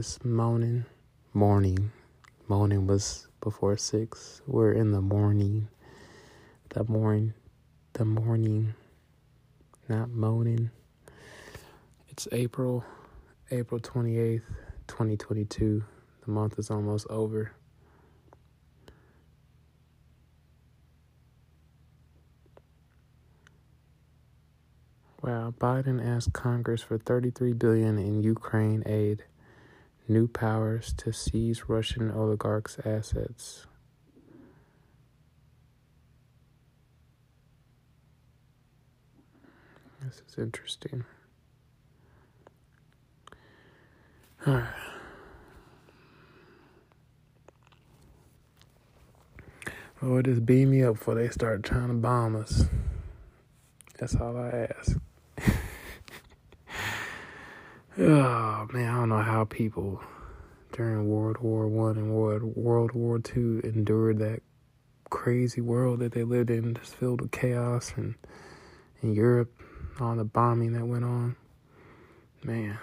this morning. Morning. Morning was before six. We're in the morning. The morning. The morning. Not moaning. It's April. April 28th, 2022. The month is almost over. Wow, Biden asked Congress for 33 billion in Ukraine aid, new powers to seize Russian oligarchs' assets. This is interesting. All right. Lord, just beam me up before they start trying to bomb us. That's all I ask. Oh man, I don't know how people during World War One and World World War Two endured that crazy world that they lived in, just filled with chaos and in Europe, all the bombing that went on. Man,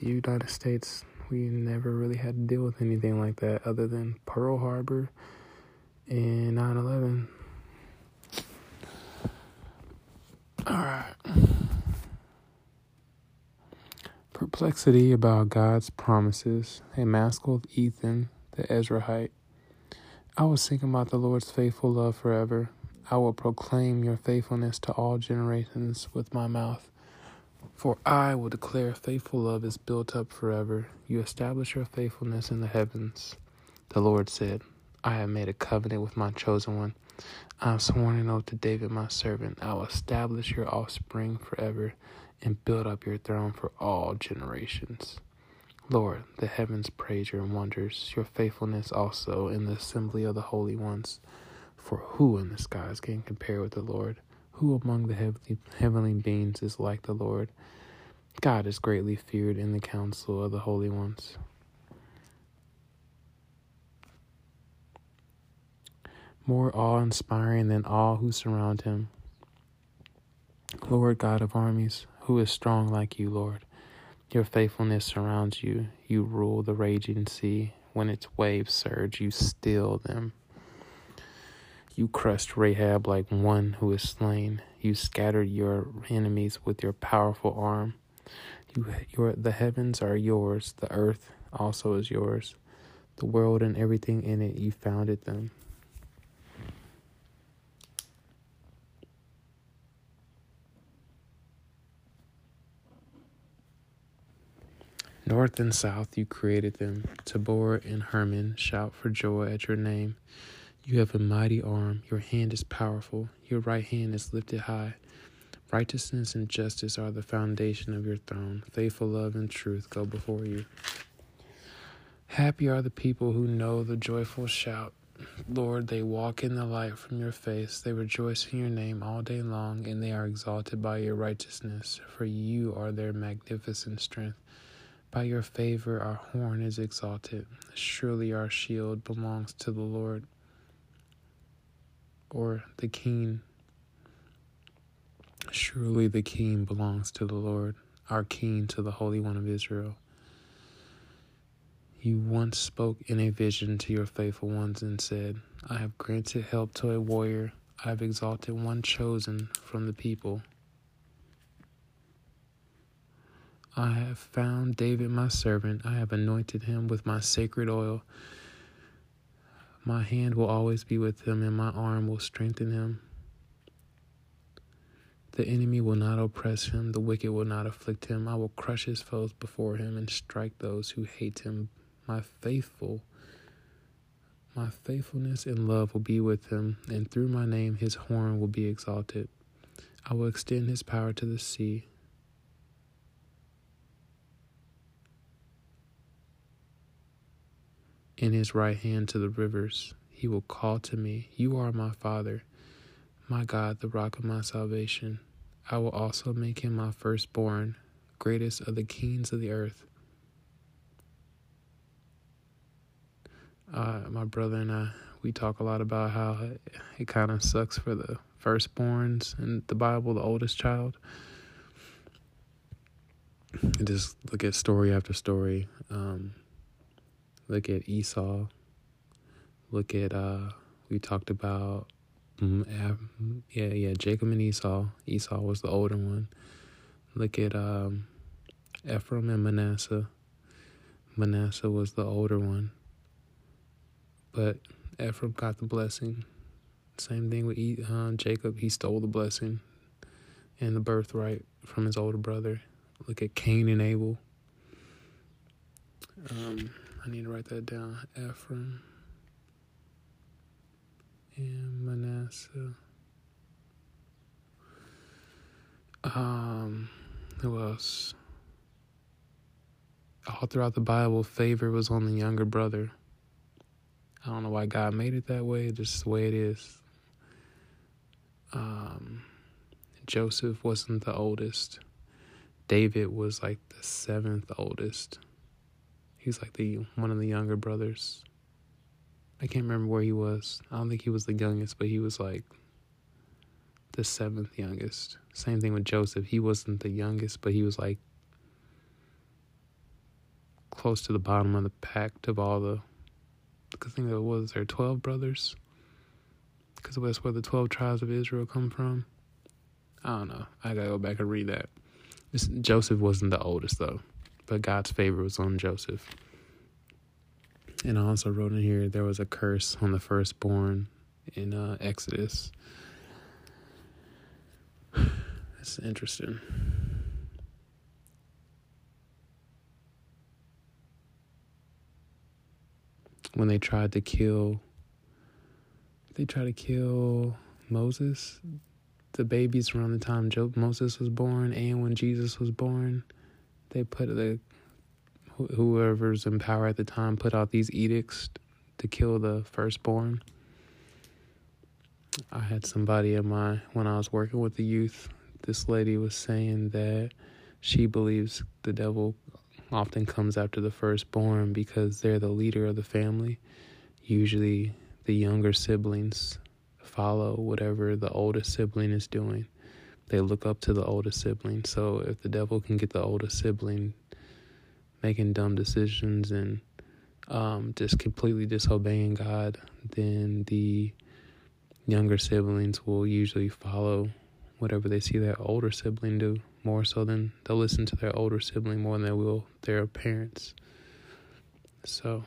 the United States, we never really had to deal with anything like that other than Pearl Harbor and 9 11. All right. Perplexity about God's promises. A masked Ethan, the Ezrahite. I will sing about the Lord's faithful love forever. I will proclaim your faithfulness to all generations with my mouth. For I will declare faithful love is built up forever. You establish your faithfulness in the heavens. The Lord said, I have made a covenant with my chosen one. I have sworn an oath to David my servant. I will establish your offspring forever and build up your throne for all generations. Lord, the heavens praise your wonders, your faithfulness also in the assembly of the holy ones. For who in the skies can compare with the Lord? Who among the heavenly, heavenly beings is like the Lord? God is greatly feared in the council of the holy ones. More awe inspiring than all who surround him. Lord God of armies, who is strong like you, Lord? Your faithfulness surrounds you. You rule the raging sea. When its waves surge, you still them. You crushed Rahab like one who is slain. You scattered your enemies with your powerful arm. You, your, the heavens are yours. The earth also is yours. The world and everything in it, you founded them. North and south you created them. Tabor and Hermon shout for joy at your name. You have a mighty arm. Your hand is powerful. Your right hand is lifted high. Righteousness and justice are the foundation of your throne. Faithful love and truth go before you. Happy are the people who know the joyful shout. Lord, they walk in the light from your face. They rejoice in your name all day long, and they are exalted by your righteousness, for you are their magnificent strength. By your favor, our horn is exalted. Surely our shield belongs to the Lord. Or the king. Surely the king belongs to the Lord, our king to the Holy One of Israel. You once spoke in a vision to your faithful ones and said, I have granted help to a warrior. I have exalted one chosen from the people. I have found David my servant. I have anointed him with my sacred oil. My hand will always be with him, and my arm will strengthen him. The enemy will not oppress him, the wicked will not afflict him. I will crush his foes before him and strike those who hate him. My faithful, my faithfulness and love will be with him, and through my name his horn will be exalted. I will extend his power to the sea in his right hand to the rivers. He will call to me, You are my Father, my God, the rock of my salvation. I will also make him my firstborn, greatest of the kings of the earth. Uh, my brother and I, we talk a lot about how it, it kind of sucks for the firstborns in the Bible, the oldest child. And just look at story after story. Um, look at Esau. Look at uh, we talked about mm, yeah yeah Jacob and Esau. Esau was the older one. Look at um, Ephraim and Manasseh. Manasseh was the older one, but Ephraim got the blessing. Same thing with uh, Jacob. He stole the blessing and the birthright from his older brother. Look at Cain and Abel. Um, I need to write that down. Ephraim and Manasseh. Um, who else? All throughout the Bible, favor was on the younger brother. I don't know why God made it that way, just the way it is. Um, Joseph wasn't the oldest. David was like the seventh oldest. He's like the one of the younger brothers. I can't remember where he was. I don't think he was the youngest, but he was like the seventh youngest. Same thing with Joseph. He wasn't the youngest, but he was like close to the bottom of the pack of all the. I think there was there twelve brothers. Because that's where the twelve tribes of Israel come from. I don't know. I gotta go back and read that. Joseph wasn't the oldest though, but God's favor was on Joseph. And I also wrote in here there was a curse on the firstborn in uh, Exodus. That's interesting. When they tried to kill, they tried to kill Moses, the babies around the time Moses was born and when Jesus was born, they put the whoever's in power at the time put out these edicts to kill the firstborn. I had somebody in my when I was working with the youth, this lady was saying that she believes the devil often comes after the firstborn because they're the leader of the family. Usually the younger siblings follow whatever the oldest sibling is doing. They look up to the older sibling. So if the devil can get the older sibling making dumb decisions and um, just completely disobeying God, then the younger siblings will usually follow whatever they see their older sibling do more so than they'll listen to their older sibling more than they will their parents. So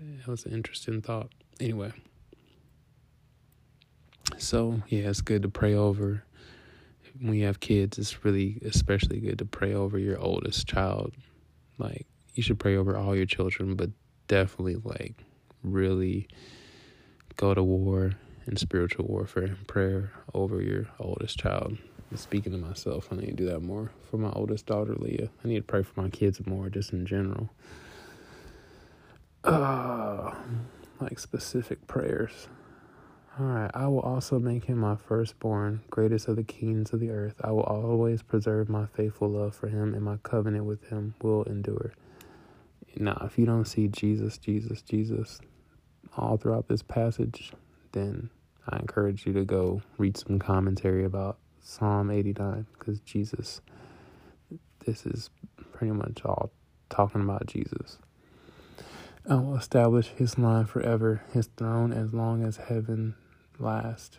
it was an interesting thought. Anyway. So yeah, it's good to pray over when you have kids, it's really especially good to pray over your oldest child. Like you should pray over all your children, but definitely like really go to war in spiritual warfare and prayer over your oldest child. Speaking to myself, I need to do that more for my oldest daughter, Leah. I need to pray for my kids more, just in general. Uh, like specific prayers. All right. I will also make him my firstborn, greatest of the kings of the earth. I will always preserve my faithful love for him, and my covenant with him will endure. Now, if you don't see Jesus, Jesus, Jesus all throughout this passage, then I encourage you to go read some commentary about Psalm 89 because Jesus, this is pretty much all talking about Jesus. I will establish his line forever, his throne as long as heaven last.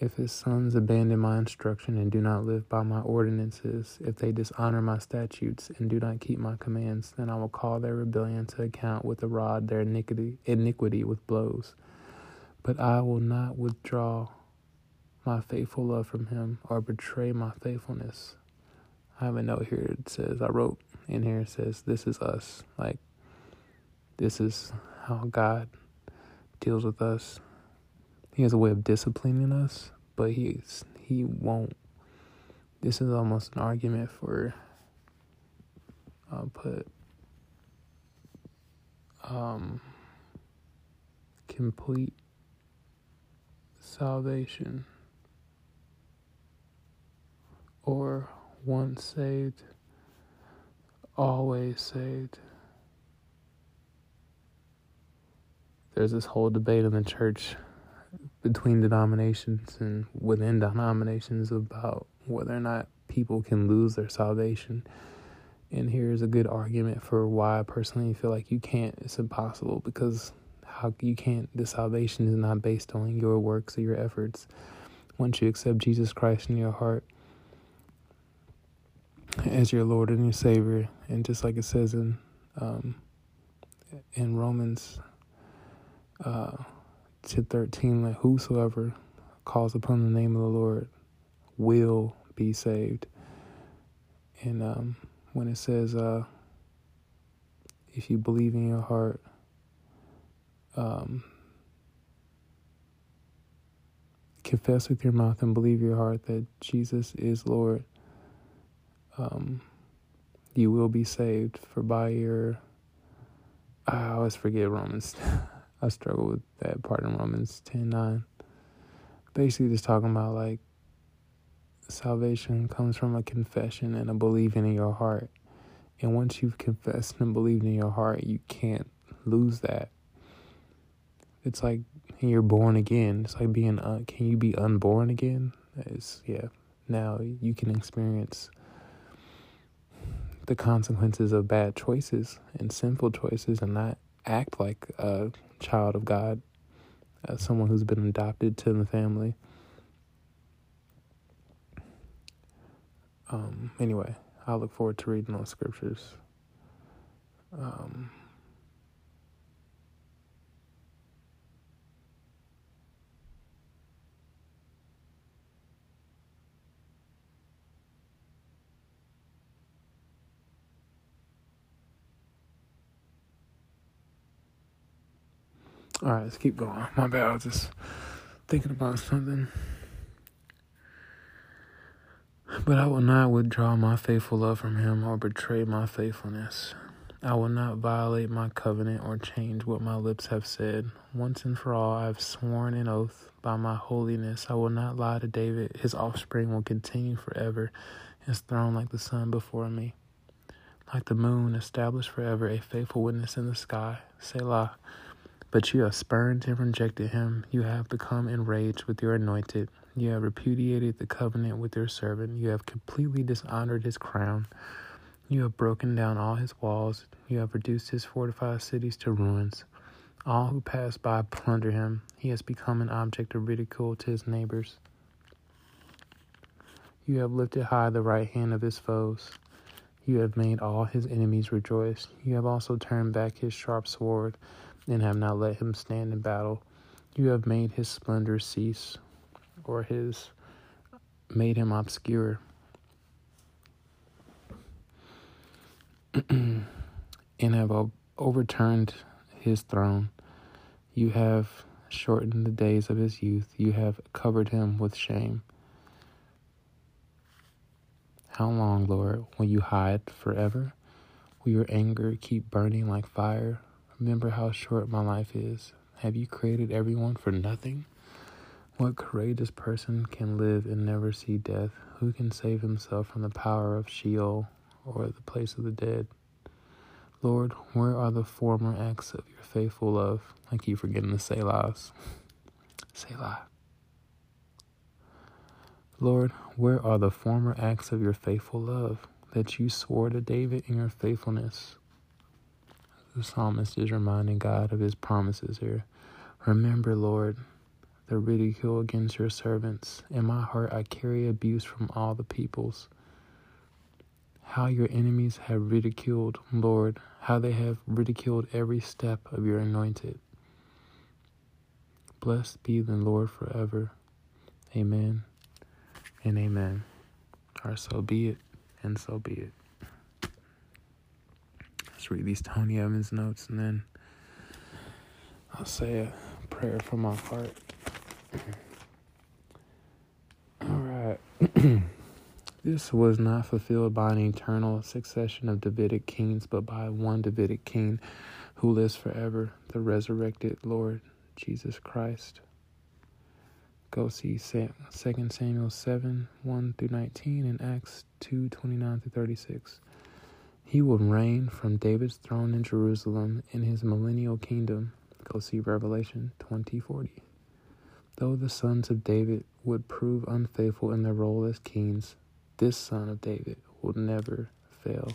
If his sons abandon my instruction and do not live by my ordinances, if they dishonor my statutes and do not keep my commands, then I will call their rebellion to account with a rod, their iniquity, iniquity with blows. But I will not withdraw my faithful love from him or betray my faithfulness. I have a note here that says, I wrote in here, it says, This is us. Like, this is how God deals with us. He has a way of disciplining us, but he's he won't. This is almost an argument for. I'll put. Um, complete salvation or once saved, always saved. There's this whole debate in the church between denominations and within denominations about whether or not people can lose their salvation. And here's a good argument for why I personally feel like you can't. It's impossible because how you can't. The salvation is not based on your works or your efforts. Once you accept Jesus Christ in your heart as your Lord and your Savior, and just like it says in um, in Romans uh, to thirteen, like whosoever calls upon the name of the Lord will be saved. And um, when it says, uh, if you believe in your heart, um, confess with your mouth and believe your heart that Jesus is Lord, um, you will be saved. For by your, I always forget Romans. I struggle with that part in Romans 10 9. Basically, just talking about like salvation comes from a confession and a believing in your heart. And once you've confessed and believed in your heart, you can't lose that. It's like you're born again. It's like being, uh, can you be unborn again? It's, yeah. Now you can experience the consequences of bad choices and sinful choices and not act like a child of God, uh, someone who's been adopted to the family. Um, anyway, I look forward to reading those scriptures. Um, All right, let's keep going. My bad. I was just thinking about something. But I will not withdraw my faithful love from him or betray my faithfulness. I will not violate my covenant or change what my lips have said. Once and for all, I have sworn an oath by my holiness. I will not lie to David. His offspring will continue forever, his throne like the sun before me. Like the moon, established forever, a faithful witness in the sky. Selah. But you have spurned and rejected him. You have become enraged with your anointed. You have repudiated the covenant with your servant. You have completely dishonored his crown. You have broken down all his walls. You have reduced his fortified cities to ruins. All who pass by plunder him. He has become an object of ridicule to his neighbors. You have lifted high the right hand of his foes. You have made all his enemies rejoice. You have also turned back his sharp sword and have not let him stand in battle. You have made his splendor cease or his made him obscure. and have overturned his throne. You have shortened the days of his youth. You have covered him with shame. How long, Lord, will you hide forever? Will your anger keep burning like fire? Remember how short my life is. Have you created everyone for nothing? What courageous person can live and never see death? Who can save himself from the power of Sheol or the place of the dead? Lord, where are the former acts of your faithful love? I keep forgetting the Selahs. Selah. Lord, where are the former acts of your faithful love that you swore to David in your faithfulness? The psalmist is reminding God of his promises here. Remember, Lord, the ridicule against your servants. In my heart, I carry abuse from all the peoples. How your enemies have ridiculed, Lord, how they have ridiculed every step of your anointed. Blessed be the Lord forever. Amen and amen. Or so be it, and so be it. Let's read these Tony Evans notes and then I'll say a prayer from my heart. All right. this was not fulfilled by an eternal succession of Davidic kings, but by one Davidic king who lives forever, the resurrected Lord Jesus Christ. Go see 2 Samuel 7 1 through 19 and Acts 2 29 through 36. He will reign from David's throne in Jerusalem in his millennial kingdom Go see Revelation 2040. Though the sons of David would prove unfaithful in their role as kings, this son of David will never fail.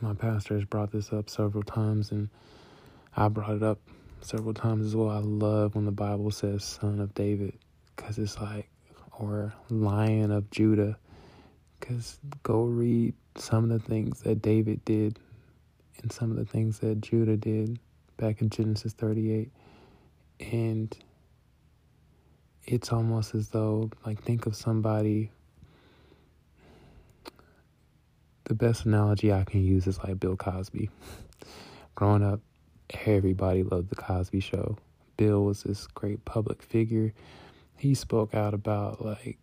My pastor has brought this up several times, and I brought it up several times as well. I love when the Bible says son of David because it's like, or lion of Judah. Because go read some of the things that David did and some of the things that Judah did back in Genesis 38. And it's almost as though, like, think of somebody. The best analogy I can use is like Bill Cosby. Growing up, everybody loved The Cosby Show. Bill was this great public figure. He spoke out about, like,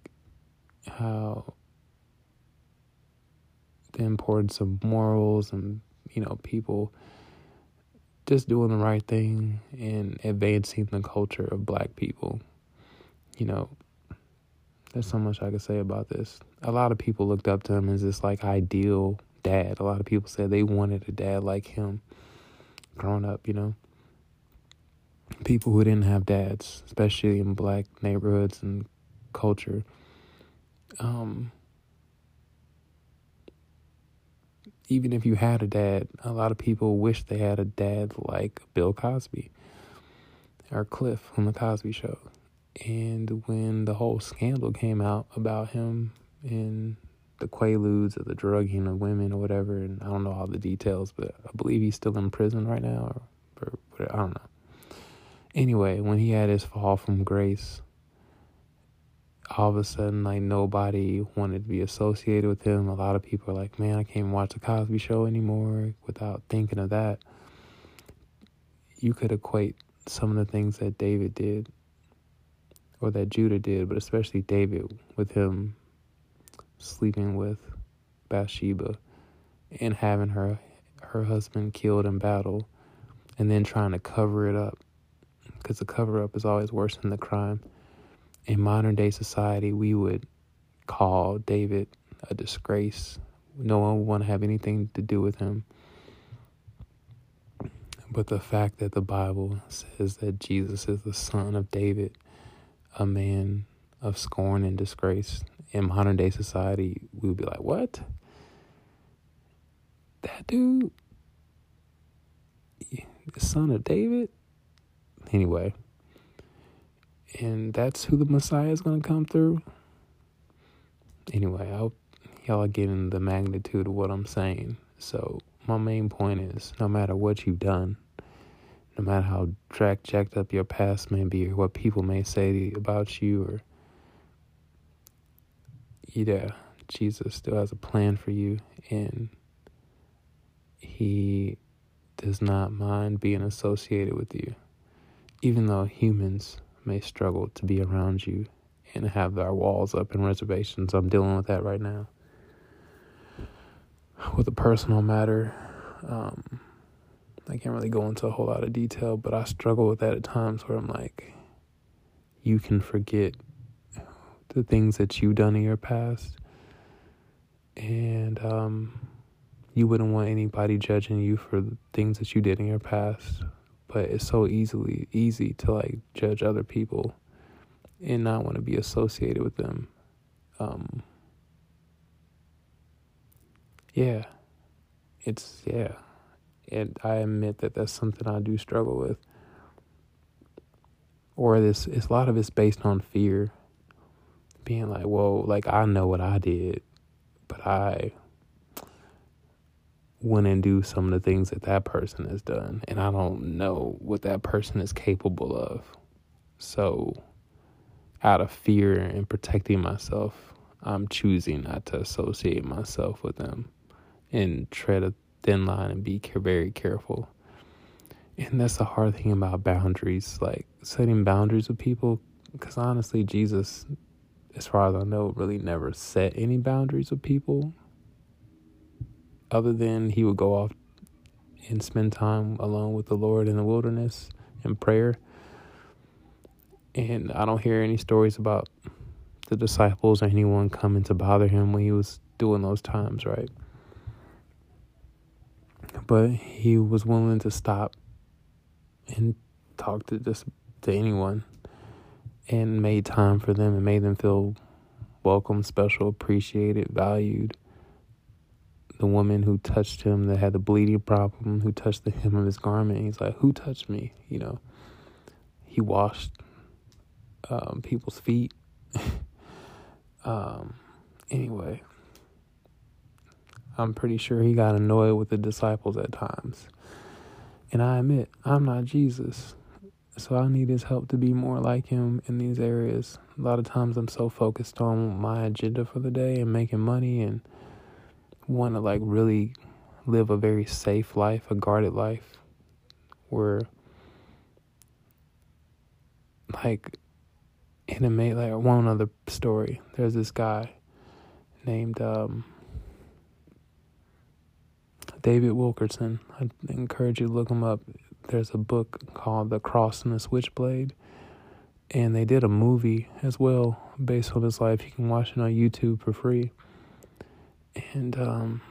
how the importance of morals and, you know, people just doing the right thing and advancing the culture of black people. You know, there's so much I could say about this. A lot of people looked up to him as this like ideal dad. A lot of people said they wanted a dad like him growing up, you know. People who didn't have dads, especially in black neighborhoods and culture. Um, even if you had a dad, a lot of people wish they had a dad like Bill Cosby or Cliff on The Cosby Show. And when the whole scandal came out about him and the quaaludes or the drugging of women or whatever, and I don't know all the details, but I believe he's still in prison right now, or, or I don't know. Anyway, when he had his fall from grace, all of a sudden, like nobody wanted to be associated with him. A lot of people are like, man, I can't watch the Cosby Show anymore without thinking of that. You could equate some of the things that David did or that Judah did, but especially David with him sleeping with Bathsheba and having her her husband killed in battle and then trying to cover it up because the cover up is always worse than the crime in modern day society, we would call David a disgrace. No one would want to have anything to do with him. But the fact that the Bible says that Jesus is the son of David, a man of scorn and disgrace, in modern day society, we would be like, what? That dude? The son of David? Anyway and that's who the Messiah is going to come through. Anyway, I hope y'all are getting the magnitude of what I'm saying. So, my main point is no matter what you've done, no matter how jack, jacked up your past may be, or what people may say about you, or yeah, Jesus still has a plan for you, and He does not mind being associated with you, even though humans may struggle to be around you and have our walls up and reservations. I'm dealing with that right now. With a personal matter, um, I can't really go into a whole lot of detail, but I struggle with that at times where I'm like, you can forget the things that you've done in your past, and um, you wouldn't want anybody judging you for the things that you did in your past but it's so easily easy to like judge other people and not want to be associated with them. Um, yeah, it's yeah, and I admit that that's something I do struggle with. Or this, it's a lot of it's based on fear, being like, "Whoa, like I know what I did, but I went and do some of the things that that person has done and I don't know what that person is capable of. So out of fear and protecting myself, I'm choosing not to associate myself with them and tread a thin line and be very careful. And that's the hard thing about boundaries, like setting boundaries with people. Because honestly, Jesus, as far as I know, really never set any boundaries with people other than he would go off and spend time alone with the Lord in the wilderness in prayer. And I don't hear any stories about the disciples or anyone coming to bother him when he was doing those times, right? but he was willing to stop and talk to just to anyone and made time for them and made them feel welcome, special, appreciated, valued. The woman who touched him that had the bleeding problem, who touched the hem of his garment, he's like, Who touched me? You know, he washed um, people's feet. um, anyway, I'm pretty sure he got annoyed with the disciples at times. And I admit, I'm not Jesus. So I need his help to be more like him in these areas. A lot of times I'm so focused on my agenda for the day and making money and want to like really live a very safe life, a guarded life where like in a mate like one other story, there's this guy named um David Wilkerson. I encourage you to look him up. There's a book called The Cross and the Switchblade, and they did a movie as well based on his life. You can watch it on YouTube for free. And um,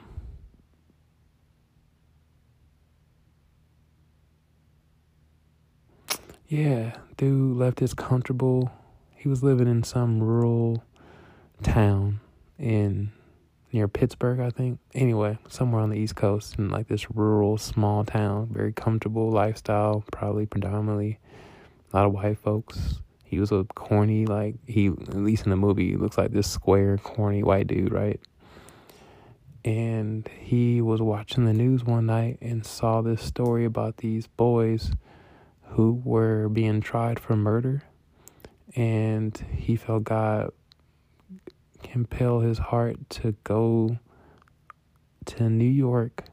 yeah, dude left his comfortable. He was living in some rural town in near Pittsburgh, I think. Anyway, somewhere on the East Coast in like this rural small town, very comfortable lifestyle, probably predominantly a lot of white folks. He was a corny, like he at least in the movie, looks like this square, corny white dude, right? And he was watching the news one night and saw this story about these boys who were being tried for murder. And he felt God compel his heart to go to New York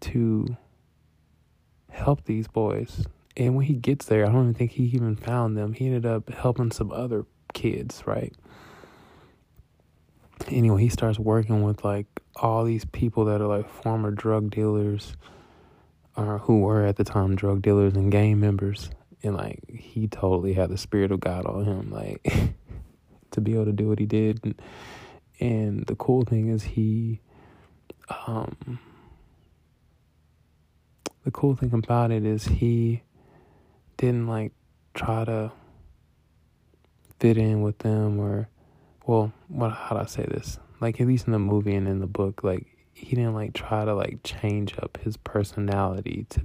to help these boys. And when he gets there, I don't even think he even found them. He ended up helping some other kids, right? Anyway, he starts working with like all these people that are like former drug dealers or who were at the time drug dealers and gang members. And like he totally had the spirit of God on him. Like to be able to do what he did. And, and the cool thing is he, um, the cool thing about it is he didn't like try to fit in with them or, well, what how do I say this? Like at least in the movie and in the book, like he didn't like try to like change up his personality to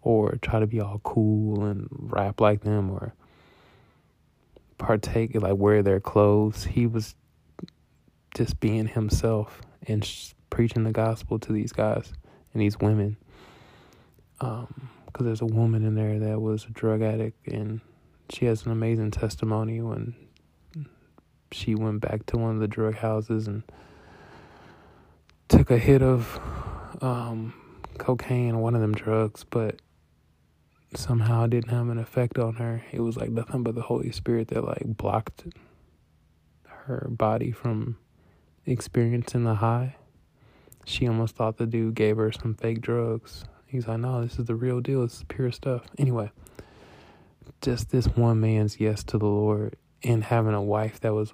or try to be all cool and rap like them or partake, like wear their clothes. He was just being himself and sh- preaching the gospel to these guys and these women. Um, because there's a woman in there that was a drug addict, and she has an amazing testimony when she went back to one of the drug houses and took a hit of um, cocaine, one of them drugs, but somehow it didn't have an effect on her. It was like nothing but the Holy Spirit that like blocked her body from experiencing the high. She almost thought the dude gave her some fake drugs. He's like, no, this is the real deal. Is pure stuff. Anyway, just this one man's yes to the Lord and having a wife that was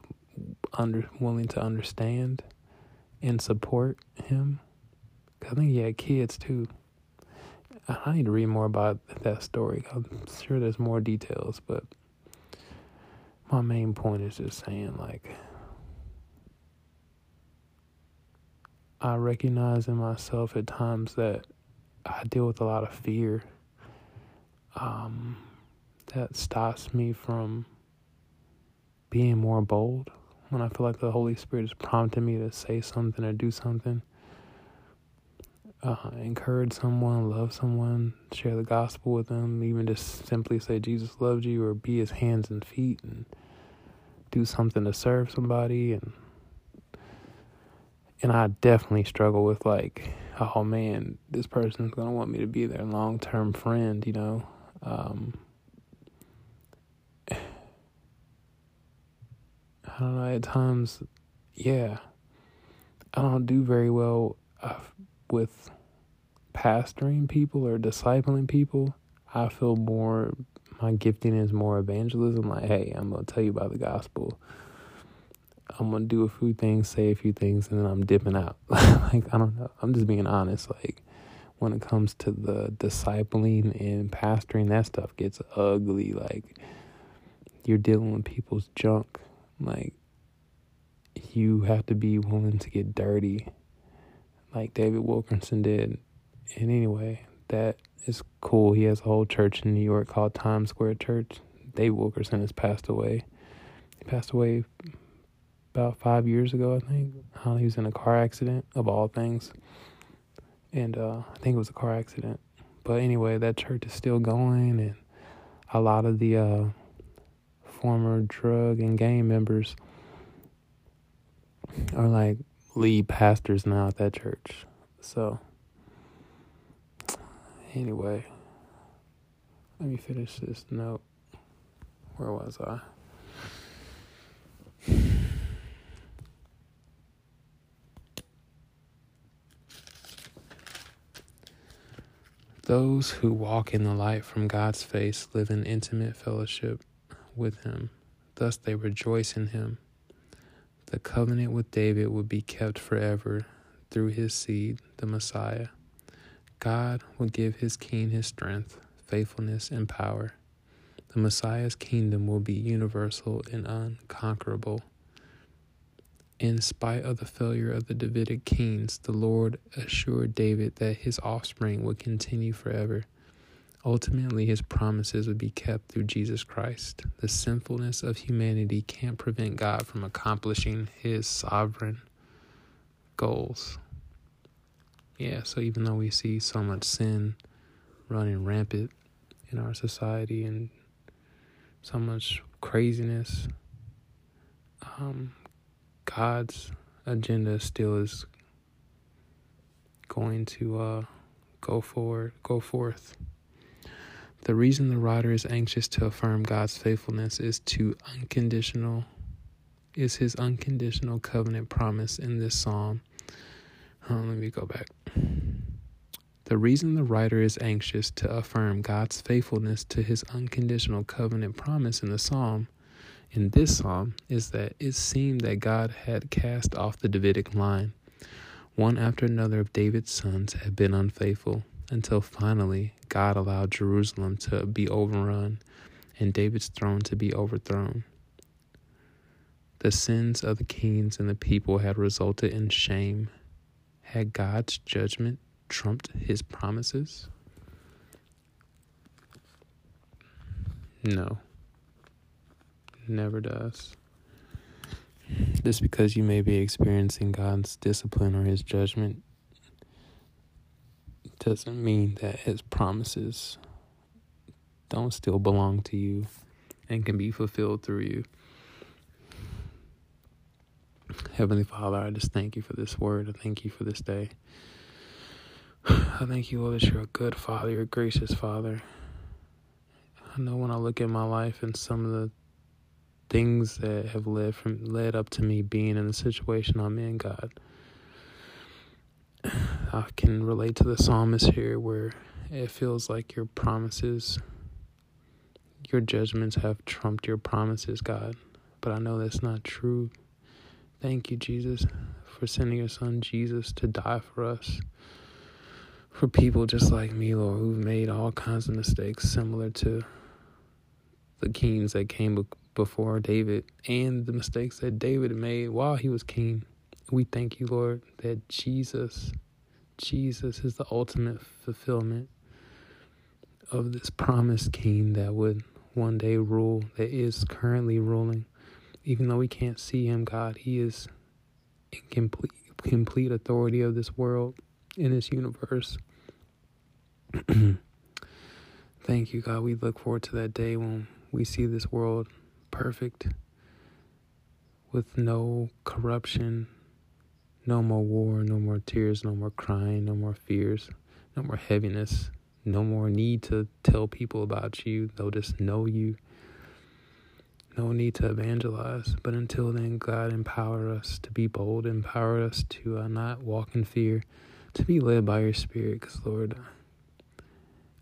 under willing to understand and support him. I think he had kids too. I need to read more about that story. I'm sure there's more details, but my main point is just saying, like, I recognize in myself at times that I deal with a lot of fear um, that stops me from being more bold when I feel like the Holy Spirit is prompting me to say something or do something uh, encourage someone, love someone, share the gospel with them, even just simply say Jesus loves you or be his hands and feet and do something to serve somebody and and I definitely struggle with like, oh man, this person's gonna want me to be their long term friend, you know. Um, I know, at times, yeah, I don't do very well uh, with pastoring people or discipling people, I feel more my gifting is more evangelism. Like, hey, I'm gonna tell you about the gospel. I'm gonna do a few things, say a few things, and then I'm dipping out. like I don't know. I'm just being honest. Like when it comes to the discipling and pastoring, that stuff gets ugly. Like you're dealing with people's junk. Like you have to be willing to get dirty, like David Wilkerson did. And anyway, that is cool. He has a whole church in New York called Times Square Church. David Wilkerson has passed away. He passed away about five years ago, I think. Uh, he was in a car accident, of all things. And uh, I think it was a car accident. But anyway, that church is still going, and a lot of the uh, former drug and gang members are like lead pastors now at that church. So, anyway, let me finish this note. Where was I? Those who walk in the light from God's face live in intimate fellowship with Him. Thus they rejoice in Him. The covenant with David would be kept forever through his seed, the Messiah. God will give his king his strength, faithfulness, and power. The Messiah's kingdom will be universal and unconquerable. In spite of the failure of the Davidic kings, the Lord assured David that his offspring would continue forever. Ultimately, his promises would be kept through Jesus Christ. The sinfulness of humanity can't prevent God from accomplishing his sovereign goals. Yeah, so even though we see so much sin running rampant in our society and so much craziness, um, God's agenda still is going to uh, go forward, go forth. The reason the writer is anxious to affirm God's faithfulness is to unconditional is his unconditional covenant promise in this psalm. let me go back. The reason the writer is anxious to affirm God's faithfulness to his unconditional covenant promise in the psalm in this psalm is that it seemed that God had cast off the Davidic line. One after another of David's sons had been unfaithful until finally God allowed Jerusalem to be overrun and David's throne to be overthrown. The sins of the kings and the people had resulted in shame. Had God's judgment trumped his promises? No. Never does. Just because you may be experiencing God's discipline or his judgment doesn't mean that his promises don't still belong to you and can be fulfilled through you. Heavenly Father, I just thank you for this word. I thank you for this day. I thank you, Lord, that you're a good Father, you're a gracious Father. I know when I look at my life and some of the things that have led from led up to me being in the situation I'm in, God. I can relate to the psalmist here where it feels like your promises, your judgments have trumped your promises, God. But I know that's not true. Thank you, Jesus, for sending your son Jesus to die for us. For people just like me, Lord, who've made all kinds of mistakes similar to the kings that came before David and the mistakes that David made while he was king. We thank you, Lord, that Jesus Jesus is the ultimate fulfillment of this promised king that would one day rule, that is currently ruling. Even though we can't see him, God, he is in complete, complete authority of this world, in this universe. Thank you, God. We look forward to that day when we see this world perfect with no corruption, no more war, no more tears, no more crying, no more fears, no more heaviness, no more need to tell people about you. They'll just know you. No need to evangelize. But until then, God, empower us to be bold, empower us to uh, not walk in fear, to be led by your Spirit. Because, Lord,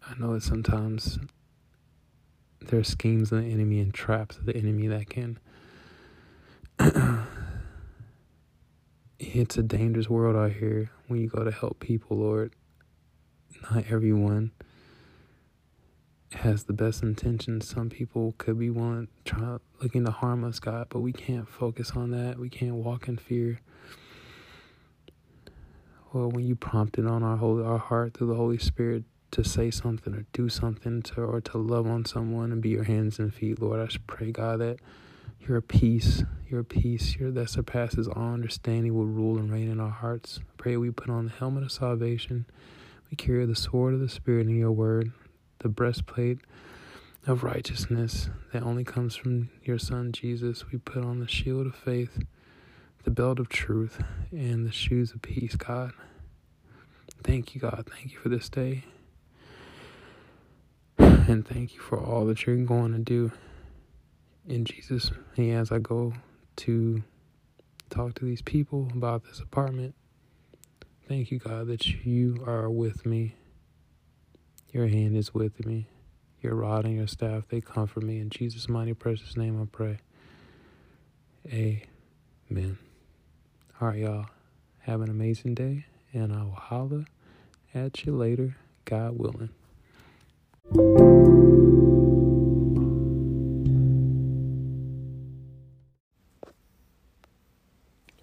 I know that sometimes there are schemes of the enemy and traps of the enemy that can it's a dangerous world out here when you go to help people, Lord. Not everyone has the best intentions. Some people could be willing, try looking to harm us, God, but we can't focus on that. We can't walk in fear. Well, when you prompted on our holy, our heart through the Holy Spirit to say something or do something to or to love on someone and be your hands and feet, Lord, I just pray, God, that your peace, your peace, your that surpasses all understanding will rule and reign in our hearts. Pray we put on the helmet of salvation. We carry the sword of the Spirit in your word, the breastplate of righteousness that only comes from your Son Jesus. We put on the shield of faith, the belt of truth, and the shoes of peace, God. Thank you, God. Thank you for this day. And thank you for all that you're going to do in Jesus. And as I go to talk to these people about this apartment, thank you, God, that you are with me. Your hand is with me. Your rod and your staff, they comfort me. In Jesus' mighty precious name I pray. Amen. All right, y'all. Have an amazing day, and I will holler at you later, God willing.